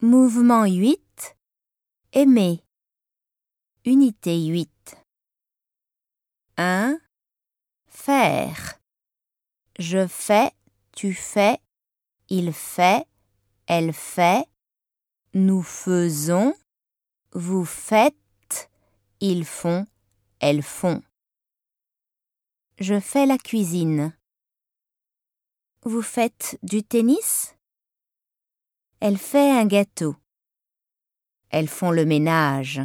Mouvement 8. Aimer. Unité 8. 1. Faire. Je fais, tu fais, il fait, elle fait, nous faisons, vous faites, ils font, elles font. Je fais la cuisine. Vous faites du tennis? Elle fait un gâteau. Elles font le ménage.